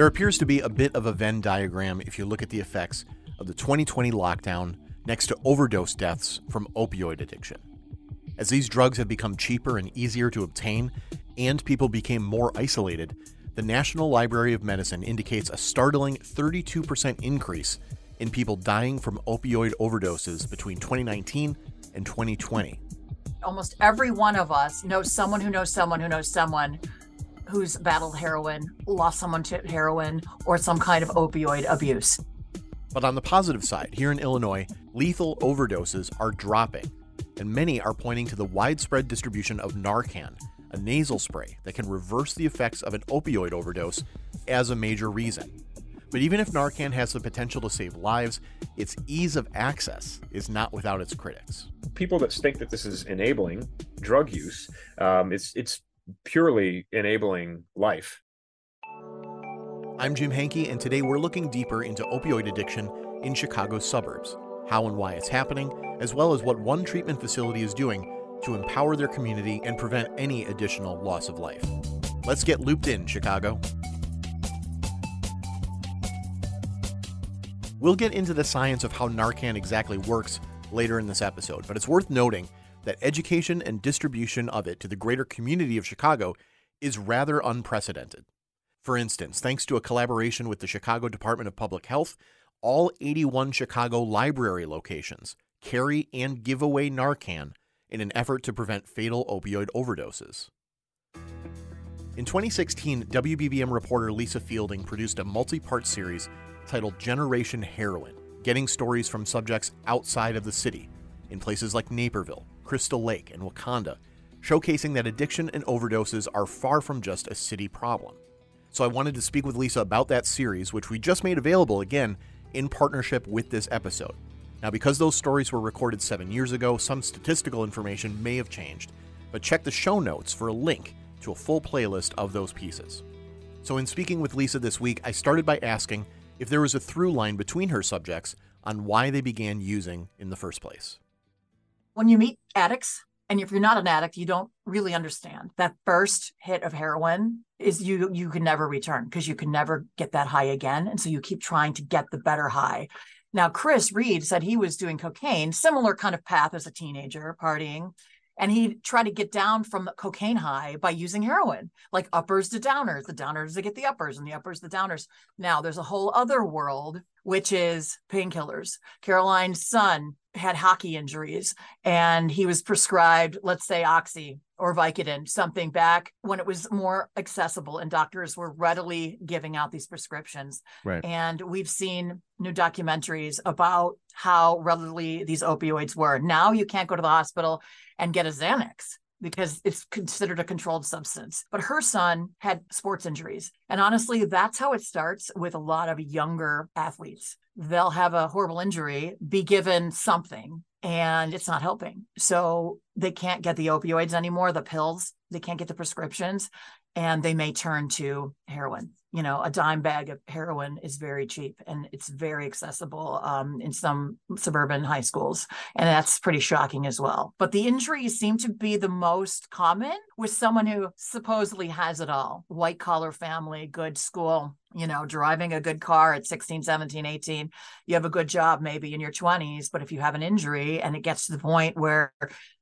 There appears to be a bit of a Venn diagram if you look at the effects of the 2020 lockdown next to overdose deaths from opioid addiction. As these drugs have become cheaper and easier to obtain, and people became more isolated, the National Library of Medicine indicates a startling 32% increase in people dying from opioid overdoses between 2019 and 2020. Almost every one of us knows someone who knows someone who knows someone who's battled heroin, lost someone to heroin, or some kind of opioid abuse. But on the positive side, here in Illinois, lethal overdoses are dropping, and many are pointing to the widespread distribution of Narcan, a nasal spray that can reverse the effects of an opioid overdose, as a major reason. But even if Narcan has the potential to save lives, its ease of access is not without its critics. People that think that this is enabling drug use, um, it's it's purely enabling life. I'm Jim Hanke, and today we're looking deeper into opioid addiction in Chicago's suburbs, how and why it's happening, as well as what one treatment facility is doing to empower their community and prevent any additional loss of life. Let's get looped in, Chicago. We'll get into the science of how Narcan exactly works later in this episode, but it's worth noting that education and distribution of it to the greater community of Chicago is rather unprecedented. For instance, thanks to a collaboration with the Chicago Department of Public Health, all 81 Chicago library locations carry and give away Narcan in an effort to prevent fatal opioid overdoses. In 2016, WBBM reporter Lisa Fielding produced a multi part series titled Generation Heroin, getting stories from subjects outside of the city, in places like Naperville, Crystal Lake, and Wauconda, showcasing that addiction and overdoses are far from just a city problem. So I wanted to speak with Lisa about that series, which we just made available again in partnership with this episode. Now, because those stories were recorded seven years ago, some statistical information may have changed, but check the show notes for a link to a full playlist of those pieces. So, in speaking with Lisa this week, I started by asking if there was a through line between her subjects on why they began using in the first place. When you meet addicts, and if you're not an addict, you don't really understand. That first hit of heroin is you you can never return because you can never get that high again, and so you keep trying to get the better high. Now, Chris Reed said he was doing cocaine, similar kind of path as a teenager, partying, and he tried to get down from the cocaine high by using heroin, like uppers to downers, the downers to get the uppers, and the uppers the downers. Now there's a whole other world, which is painkillers. Caroline's son had hockey injuries and he was prescribed, let's say, Oxy or Vicodin, something back when it was more accessible and doctors were readily giving out these prescriptions. Right. And we've seen new documentaries about how readily these opioids were. Now you can't go to the hospital and get a Xanax because it's considered a controlled substance. But her son had sports injuries. And honestly, that's how it starts with a lot of younger athletes. They'll have a horrible injury, be given something, and it's not helping. So they can't get the opioids anymore, the pills, they can't get the prescriptions, and they may turn to heroin. You know a dime bag of heroin is very cheap and it's very accessible um, in some suburban high schools and that's pretty shocking as well. But the injuries seem to be the most common with someone who supposedly has it all. White collar family good school you know driving a good car at 16 17 18 you have a good job maybe in your 20s but if you have an injury and it gets to the point where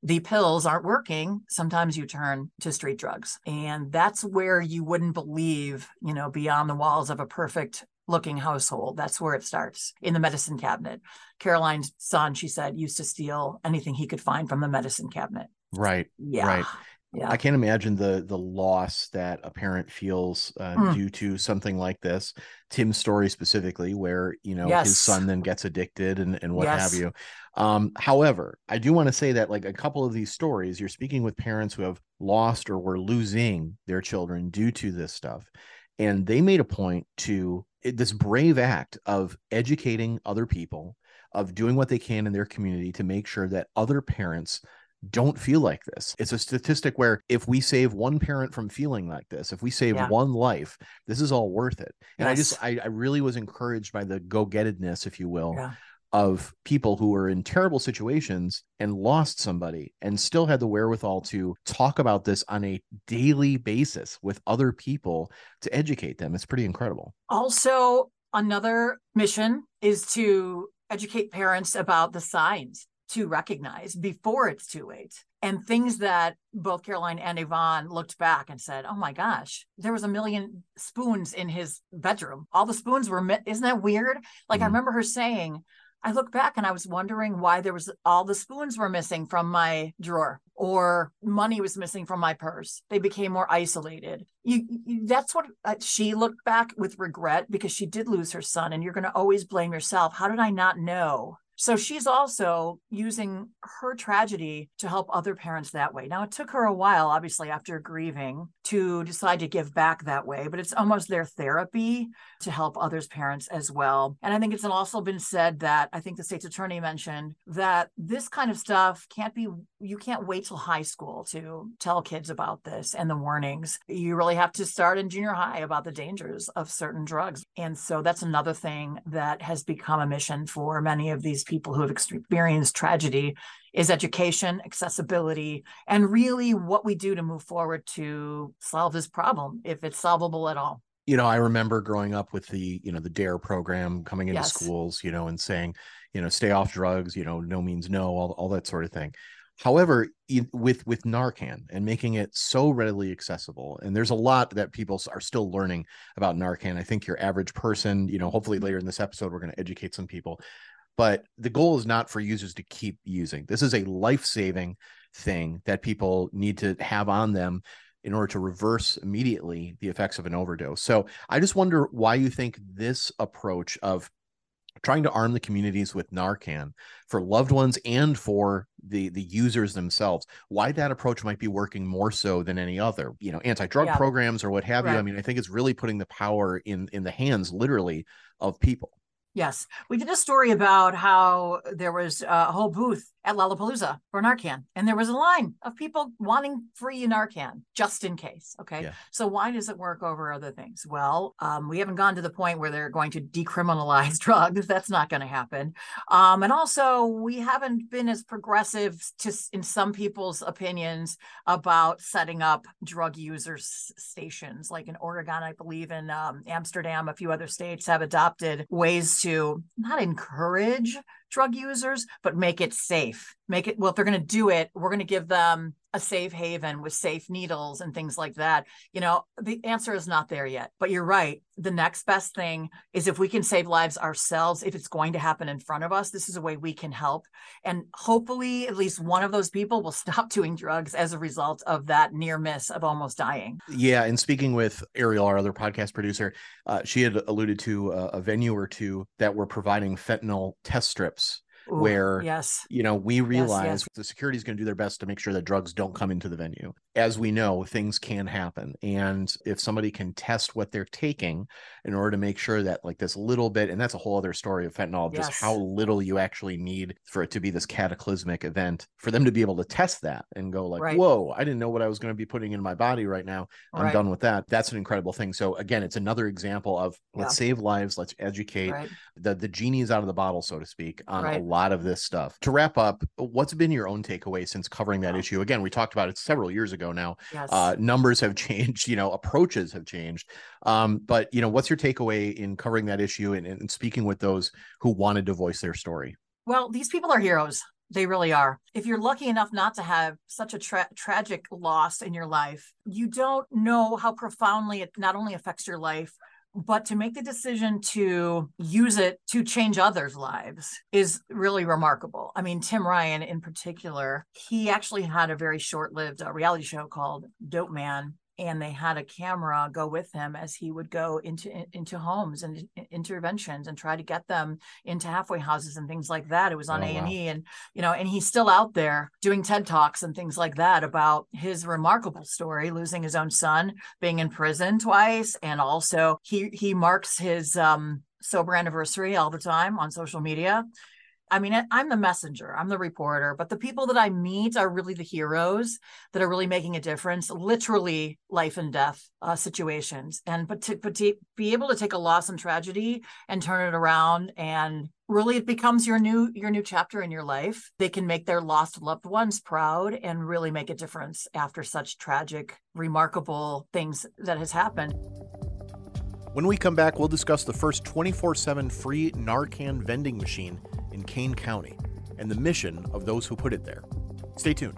the pills aren't working sometimes you turn to street drugs. And that's where you wouldn't believe you know beyond the walls of a perfect looking household. That's where it starts in the medicine cabinet. Caroline's son she said used to steal anything he could find from the medicine cabinet. Right yeah. right yeah. I can't imagine the the loss that a parent feels uh, Mm. due to something like this. Tim's story specifically, where you know Yes. his son then gets addicted and and what have you. Um, however, I do want to say that like a couple of these stories, you're speaking with parents who have lost or were losing their children due to this stuff, and they made a point to this brave act of educating other people, of doing what they can in their community to make sure that other parents don't feel like this. It's a statistic where if we save one parent from feeling like this, if we save Yeah. one life, this is all worth it. And I just, I, I really was encouraged by the go gettedness, if you will, Yeah. of people who were in terrible situations and lost somebody and still had the wherewithal to talk about this on a daily basis with other people to educate them. It's pretty incredible. Also, another mission is to educate parents about the signs to recognize before it's too late. And things that both Caroline and Yvonne looked back and said, "Oh my gosh, there was a million spoons in his bedroom. All the spoons were mi- isn't that weird?" Like I Mhm. remember her saying, I look back and I was wondering why there was all the spoons were missing from my drawer or money was missing from my purse. They became more isolated. You, you that's what uh, she looked back with regret because she did lose her son and you're going to always blame yourself. How did I not know? So she's also using her tragedy to help other parents that way. Now, it took her a while, obviously, after grieving to decide to give back that way, but it's almost their therapy to help others' parents as well. And I think it's also been said that I think the state's attorney mentioned that this kind of stuff can't be, you can't wait till high school to tell kids about this and the warnings. You really have to start in junior high about the dangers of certain drugs. And so that's another thing that has become a mission for many of these people who have experienced tragedy is education, accessibility, and really what we do to move forward to solve this problem, if it's solvable at all. you know, I remember growing up with the, you know, the DARE program coming into Yes. schools, you know, and saying, you know, stay off drugs, you know, no means no, all, all that sort of thing. However, with with Narcan and making it so readily accessible, and there's a lot that people are still learning about Narcan. I think your average person, you know, hopefully mm-hmm. later in this episode, we're going to educate some people. But the goal is not for users to keep using. This is a life saving thing that people need to have on them in order to reverse immediately the effects of an overdose. So I just wonder why you think this approach of trying to arm the communities with Narcan for loved ones and for the the users themselves, why that approach might be working more so than any other, you know, anti-drug Yeah. programs or what have you. I mean, I think it's really putting the power in in the hands literally of people. Yes. We did a story about how there was a whole booth at Lollapalooza for Narcan, and there was a line of people wanting free Narcan just in case. Okay. Yeah. So, why does it work over other things? Well, um, we haven't gone to the point where they're going to decriminalize drugs. That's not going to happen. Um, and also, we haven't been as progressive to, in some people's opinions about setting up drug users stations. Like in Oregon, I believe in um, Amsterdam, a few other states have adopted ways to not encourage drug users, but make it safe. Make it, well, if they're going to do it, we're going to give them a safe haven with safe needles and things like that. You know, the answer is not there yet, but you're right. The next best thing is if we can save lives ourselves, if it's going to happen in front of us, this is a way we can help. And hopefully, at least one of those people will stop doing drugs as a result of that near miss of almost dying. Yeah, and speaking with Ariel, our other podcast producer, uh, she had alluded to a, a venue or two that were providing fentanyl test strips Ooh, where yes, you know we realize yes. the security is going to do their best to make sure that drugs don't come into the venue as we know things can happen and if somebody can test what they're taking in order to make sure that like this little bit and that's a whole other story of fentanyl of just how little you actually need for it to be this cataclysmic event for them to be able to test that and go like Right. whoa i didn't know what i was going to be putting in my body right now i'm Right. done with that that's an incredible thing so again it's another example of let's Yeah. save lives let's educate right. the the is out of the bottle so to speak on a lot lot of this stuff. To wrap up, what's been your own takeaway since covering that issue? Again, we talked about it several years ago now. Yes. Uh, numbers have changed, you know, approaches have changed. Um, but you know, what's your takeaway in covering that issue and, and speaking with those who wanted to voice their story? Well, these people are heroes. They really are. If you're lucky enough not to have such a tra- tragic loss in your life, you don't know how profoundly it not only affects your life, but to make the decision to use it to change others' lives is really remarkable. I mean, Tim Ryan in particular, he actually had a very short lived uh, reality show called Dope Man and they had a camera go with him as he would go into into homes and interventions and try to get them into halfway houses and things like that. It was on A and E, and you know, and he's still out there doing TED talks and things like that about his remarkable story, losing his own son, being in prison twice, and also he he marks his um sober anniversary all the time on social media I mean, I'm the messenger, I'm the reporter, but the people that I meet are really the heroes that are really making a difference, literally life and death uh, situations. And but to, but to be able to take a loss and tragedy and turn it around and really it becomes your new your new chapter in your life. They can make their lost loved ones proud and really make a difference after such tragic remarkable things that has happened. When we come back we'll discuss the first 24-7 free narcan vending machine in Kane County and the mission of those who put it there. Stay tuned.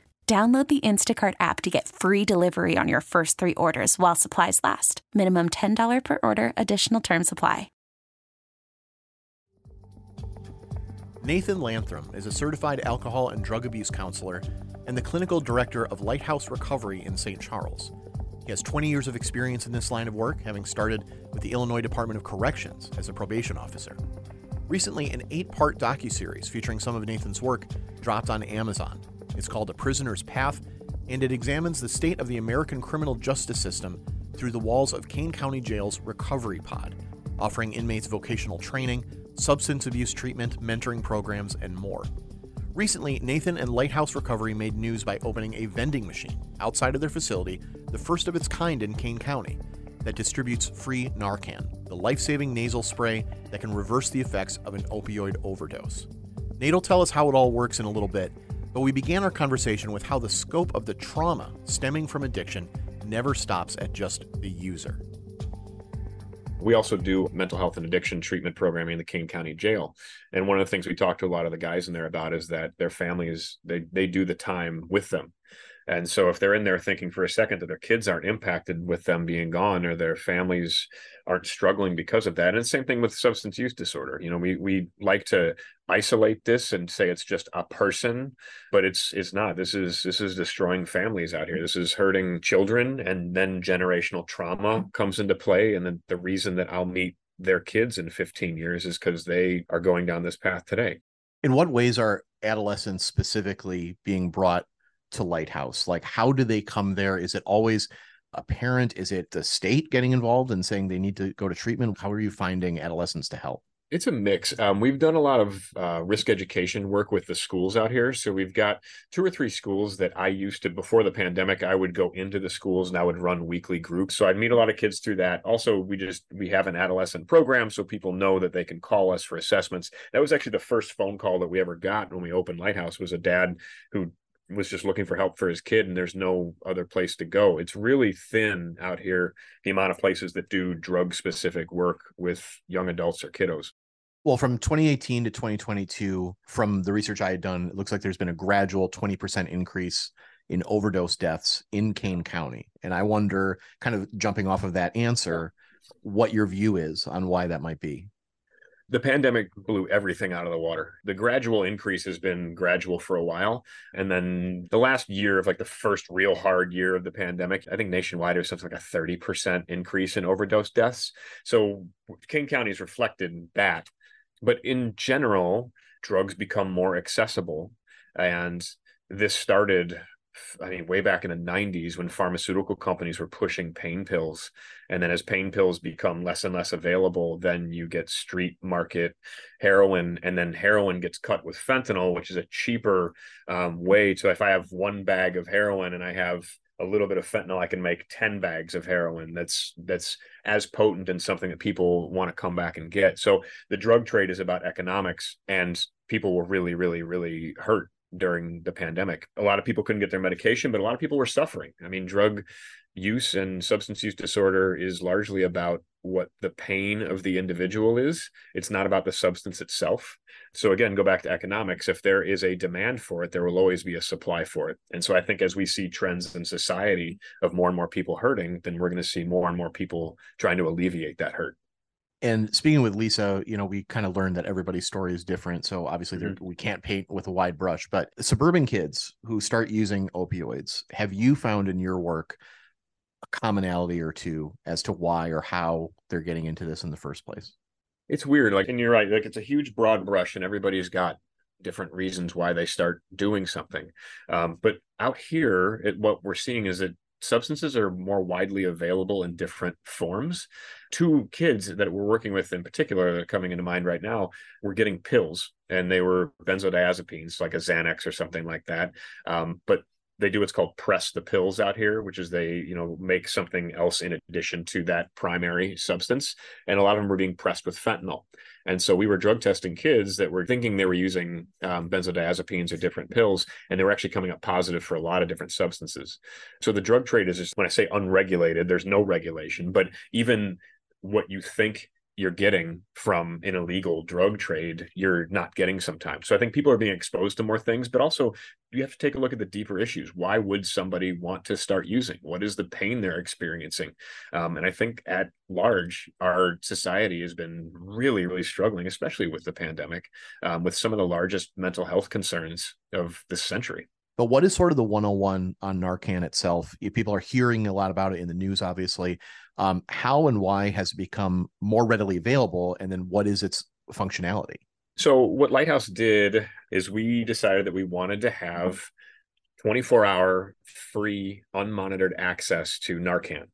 Download the Instacart app to get free delivery on your first three orders while supplies last. Minimum $10 per order, additional term supply. Nathan Lanthrum is a certified alcohol and drug abuse counselor and the clinical director of Lighthouse Recovery in St. Charles. He has 20 years of experience in this line of work, having started with the Illinois Department of Corrections as a probation officer. Recently, an eight part docuseries featuring some of Nathan's work dropped on Amazon it's called A Prisoner's Path, and it examines the state of the American criminal justice system through the walls of Kane County Jail's Recovery Pod, offering inmates vocational training, substance abuse treatment, mentoring programs, and more. Recently, Nathan and Lighthouse Recovery made news by opening a vending machine outside of their facility, the first of its kind in Kane County, that distributes free Narcan, the life saving nasal spray that can reverse the effects of an opioid overdose. Nate will tell us how it all works in a little bit, but we began our conversation with how the scope of the trauma stemming from addiction never stops at just the user. We also do mental health and addiction treatment programming in the Kane County Jail. And one of the things we talk to a lot of the guys in there about is that their families they they do the time with them. And so if they're in there thinking for a second that their kids aren't impacted with them being gone or their families aren't struggling because of that. And same thing with substance use disorder. You know, we we like to isolate this and say it's just a person, but it's it's not. This is this is destroying families out here. This is hurting children and then generational trauma comes into play. And then the reason that I'll meet their kids in 15 years is because they are going down this path today. In what ways are adolescents specifically being brought to Lighthouse? Like, how do they come there? Is it always a parent? Is it the state getting involved and saying they need to go to treatment? How are you finding adolescents to help? It's a mix. Um, we've done a lot of uh, risk education work with the schools out here. So we've got two or three schools that I used to, before the pandemic, I would go into the schools and I would run weekly groups. So I'd meet a lot of kids through that. Also, we just, we have an adolescent program so people know that they can call us for assessments. That was actually the first phone call that we ever got when we opened Lighthouse was a dad who was just looking for help for his kid and there's no other place to go. It's really thin out here, the amount of places that do drug specific work with young adults or kiddos. Well, from 2018 to 2022, from the research I had done, it looks like there's been a gradual 20% increase in overdose deaths in Kane County. And I wonder, kind of jumping off of that answer, what your view is on why that might be the pandemic blew everything out of the water. The gradual increase has been gradual for a while. And then the last year of like the first real hard year of the pandemic, I think nationwide it was something like a 30% increase in overdose deaths. So Kane County has reflected that. but in general, drugs become more accessible. And this started I mean, way back in the 90s when pharmaceutical companies were pushing pain pills. And then as pain pills become less and less available, then you get street market heroin. And then heroin gets cut with fentanyl, which is a cheaper um, way to, if I have one bag of heroin and I have a little bit of fentanyl, I can make 10 bags of heroin. That's, that's as potent and something that people want to come back and get. So the drug trade is about economics and people were really, really, really hurt during the pandemic. A lot of people couldn't get their medication, but a lot of people were suffering. I mean, drug use and substance use disorder is largely about what the pain of the individual is. It's not about the substance itself. So, again, go back to economics. If there is a demand for it, there will always be a supply for it. And so, I think as we see trends in society of more and more people hurting, then we're going to see more and more people trying to alleviate that hurt. And speaking with Lisa, you know, we kind of learned that everybody's story is different. So obviously, mm-hmm. we can't paint with a wide brush. But suburban kids who start using opioids, have you found in your work a commonality or two as to why or how they're getting into this in the first place? It's weird. Like, and you're right. Like, it's a huge broad brush, and everybody's got different reasons why they start doing something. Um, but out here, it, what we're seeing is that substances are more widely available in different forms. Two kids that we're working with in particular that are coming into mind right now were getting pills and they were benzodiazepines, like a Xanax or something like that. Um, but they do what's called press the pills out here, which is they, you know, make something else in addition to that primary substance. And a lot of them were being pressed with fentanyl. And so we were drug testing kids that were thinking they were using um, benzodiazepines or different pills, and they were actually coming up positive for a lot of different substances. So the drug trade is just, when I say unregulated, there's no regulation, but even what you think you're getting from an illegal drug trade you're not getting sometimes. So i think people are being exposed to more things but also you have to take a look at the deeper issues. Why would somebody want to start using? What is the pain they're experiencing? Um, and i think at large our society has been really really struggling especially with the pandemic um, with some of the largest mental health concerns of this century but what is sort of the 101 on Narcan itself? People are hearing a lot about it in the news, obviously. Um, how and why has it become more readily available? And then what is its functionality? So, what Lighthouse did is we decided that we wanted to have 24 hour free unmonitored access to Narcan.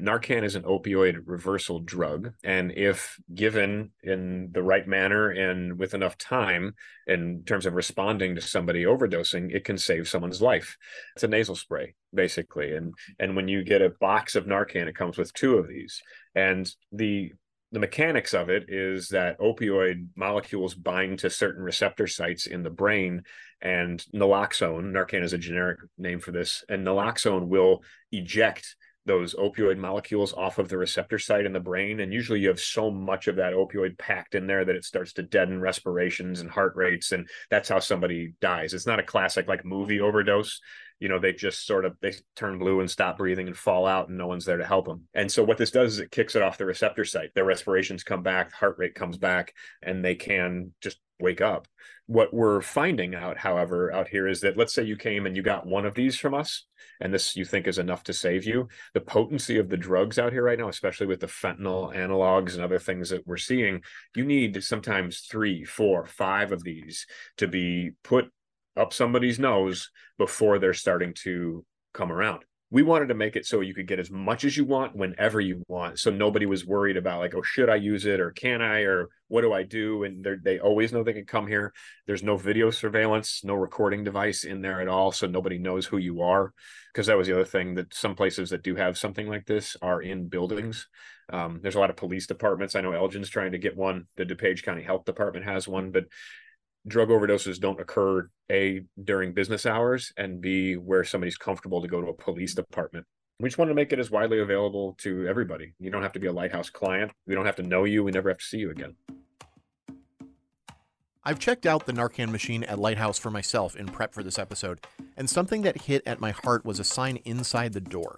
Narcan is an opioid reversal drug. And if given in the right manner and with enough time in terms of responding to somebody overdosing, it can save someone's life. It's a nasal spray, basically. And, and when you get a box of Narcan, it comes with two of these. And the the mechanics of it is that opioid molecules bind to certain receptor sites in the brain and naloxone narcan is a generic name for this and naloxone will eject those opioid molecules off of the receptor site in the brain and usually you have so much of that opioid packed in there that it starts to deaden respirations and heart rates and that's how somebody dies. It's not a classic like movie overdose. You know they just sort of they turn blue and stop breathing and fall out and no one's there to help them and so what this does is it kicks it off the receptor site. Their respirations come back heart rate comes back and they can just wake up what we're finding out however out here is that let's say you came and you got one of these from us and this you think is enough to save you the potency of the drugs out here right now especially with the fentanyl analogs and other things that we're seeing you need sometimes three four five of these to be put up somebody's nose before they're starting to come around. We wanted to make it so you could get as much as you want whenever you want. So nobody was worried about like, oh, should I use it or can I or what do I do? And they always know they can come here. There's no video surveillance, no recording device in there at all. So nobody knows who you are. Because that was the other thing that some places that do have something like this are in buildings. Um, there's a lot of police departments. I know Elgin's trying to get one. The DuPage County Health Department has one, but drug overdoses don't occur a during business hours and b where somebody's comfortable to go to a police department. We just want to make it as widely available to everybody. You don't have to be a lighthouse client. We don't have to know you. We never have to see you again. I've checked out the Narcan machine at Lighthouse for myself in prep for this episode, and something that hit at my heart was a sign inside the door.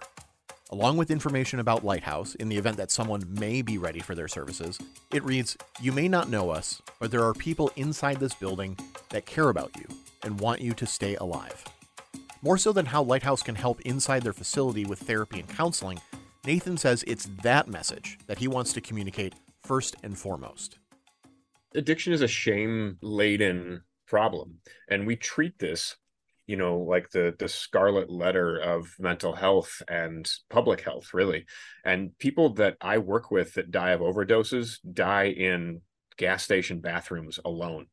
Along with information about Lighthouse in the event that someone may be ready for their services, it reads You may not know us, but there are people inside this building that care about you and want you to stay alive. More so than how Lighthouse can help inside their facility with therapy and counseling, Nathan says it's that message that he wants to communicate first and foremost. Addiction is a shame laden problem. And we treat this, you know, like the the scarlet letter of mental health and public health, really. And people that I work with that die of overdoses die in gas station bathrooms alone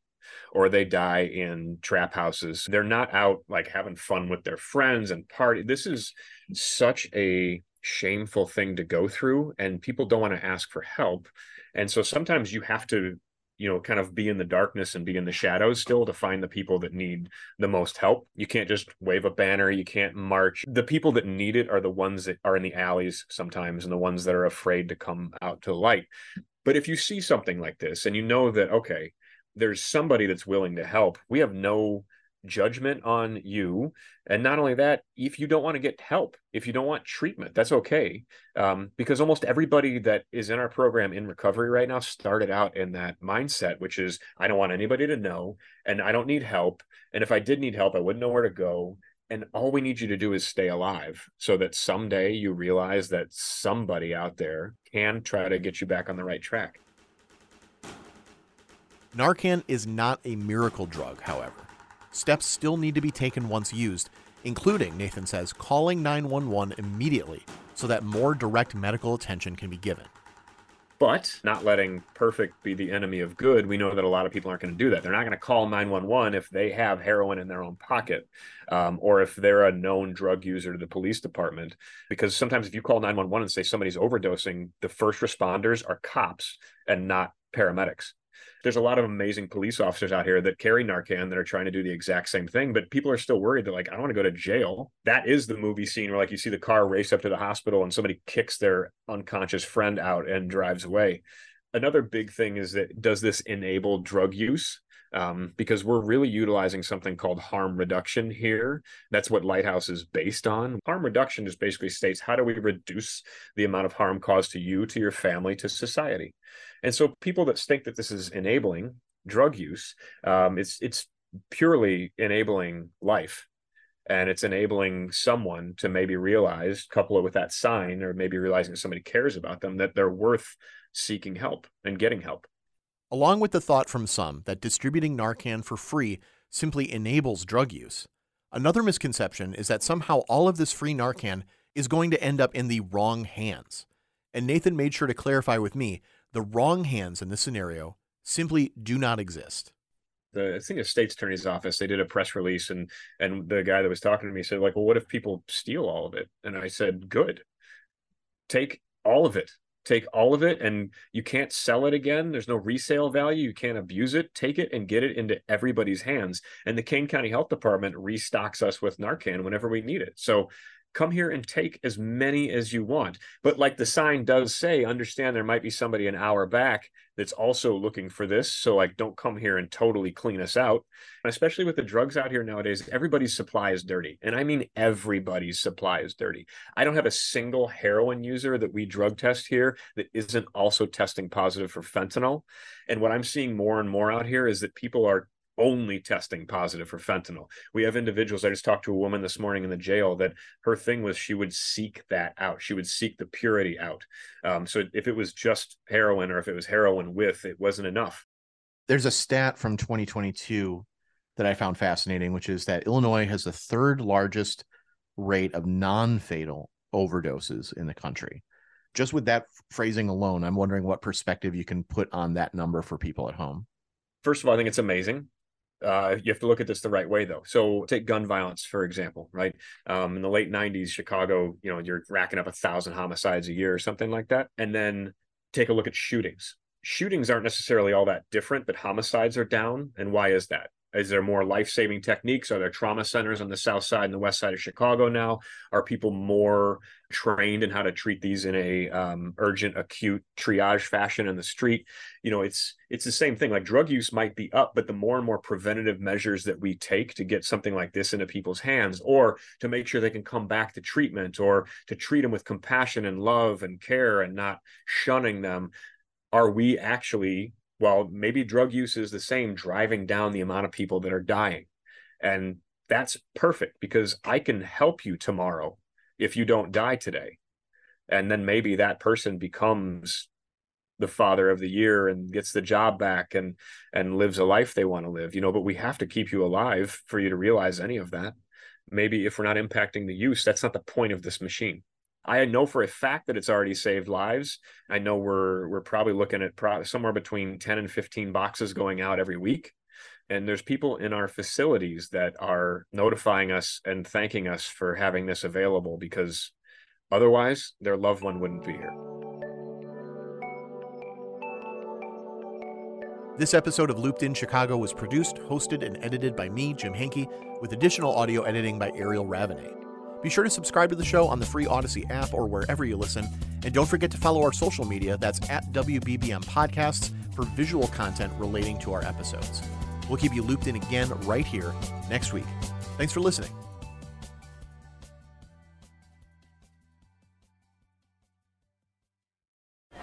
or they die in trap houses. They're not out like having fun with their friends and party. This is such a shameful thing to go through and people don't want to ask for help. And so sometimes you have to you know kind of be in the darkness and be in the shadows still to find the people that need the most help. You can't just wave a banner. You can't march. The people that need it are the ones that are in the alleys sometimes and the ones that are afraid to come out to light. But if you see something like this and you know that okay there's somebody that's willing to help we have no judgment on you. And not only that if you don't want to get help if you don't want treatment that's okay. Um, because almost everybody that is in our program in recovery right now started out in that mindset which is i don't want anybody to know and i don't need help and if i did need help i wouldn't know where to go and all we need you to do is stay alive so that someday you realize that somebody out there can try to get you back on the right track. Narcan is not a miracle drug, however. Steps still need to be taken once used, including, Nathan says, calling 911 immediately so that more direct medical attention can be given. But not letting perfect be the enemy of good, we know that a lot of people aren't going to do that. They're not going to call 911 if they have heroin in their own pocket um, or if they're a known drug user to the police department. Because sometimes if you call 911 and say somebody's overdosing, the first responders are cops and not paramedics there's a lot of amazing police officers out here that carry Narcan that are trying to do the exact same thing, but people are still worried. They're like, I don't want to go to jail. That is the movie scene where like you see the car race up to the hospital and somebody kicks their unconscious friend out and drives away. Another big thing is that does this enable drug use? um, because we're really utilizing something called harm reduction here. That's what Lighthouse is based on. Harm reduction just basically states how do we reduce the amount of harm caused to you, to your family, to society. And so people that think that this is enabling drug use, um, it's it's purely enabling life and it's enabling someone to maybe realize couple it with that sign or maybe realizing somebody cares about them that they're worth seeking help and getting help Along with the thought from some that distributing Narcan for free simply enables drug use, another misconception is that somehow all of this free Narcan is going to end up in the wrong hands. And Nathan made sure to clarify with me the wrong hands in this scenario simply do not exist. The I think the state's attorney's office they did a press release and and the guy that was talking to me said like well what if people steal all of it? And I said good. Take all of it. Take all of it and you can't sell it again. There's no resale value. You can't abuse it. Take it and get it into everybody's hands. And the kane county health department restocks us with narcan whenever we need it. So come here and take as many as you want. But like the sign does say, understand there might be somebody an hour back that's also looking for this. So like don't come here and totally clean us out. Especially with the drugs out here nowadays, everybody's supply is dirty. And I mean everybody's supply is dirty. I don't have a single heroin user that we drug test here that isn't also testing positive for fentanyl. And what I'm seeing more and more out here is that people are only testing positive for fentanyl. We have individuals. I just talked to a woman this morning in the jail that her thing was she would seek that out. She would seek the purity out. Um, so if it was just heroin or if it was heroin with, it wasn't enough. There's a stat from 2022 that I found fascinating, which is that Illinois has the third largest rate of non fatal overdoses in the country. Just with that phrasing alone, I'm wondering what perspective you can put on that number for people at home. First of all, I think it's amazing uh, you have to look at this the right way though. So take gun violence for example, right? Um, in the late '90s, Chicago, you know, you're racking up a thousand homicides a year or something like that, and then take a look at shootings. Shootings aren't necessarily all that different, but homicides are down. And why is that? Is there more life saving techniques? Are there trauma centers on the south side and the west side of Chicago now? Are people more trained in how to treat these in a um, urgent, acute triage fashion in the street? You know, it's it's the same thing. Like drug use might be up, but the more and more preventative measures that we take to get something like this into people's hands, or to make sure they can come back to treatment, or to treat them with compassion and love and care, and not shunning them, are we actually well, maybe drug use is the same, driving down the amount of people that are dying. And that's perfect because I can help you tomorrow if you don't die today. And then maybe that person becomes the father of the year and gets the job back and and lives a life they want to live you know but we have to keep you alive for you to realize any of that maybe if we're not impacting the use that's not the point of this machine i know for a fact that it's already saved lives. I know we're we're probably looking at pro- somewhere between 10 and 15 boxes going out every week. And there's people in our facilities that are notifying us and thanking us for having this available because otherwise their loved one wouldn't be here. This episode of Looped in Chicago was produced, hosted, and edited by me, Jim Hanke, with additional audio editing by Ariel Ravenay. Be sure to subscribe to the show on the free Audacy app or wherever you listen. And don't forget to follow our social media. That's at WBBM Podcasts for visual content relating to our episodes. We'll keep you looped in again right here next week. Thanks for listening.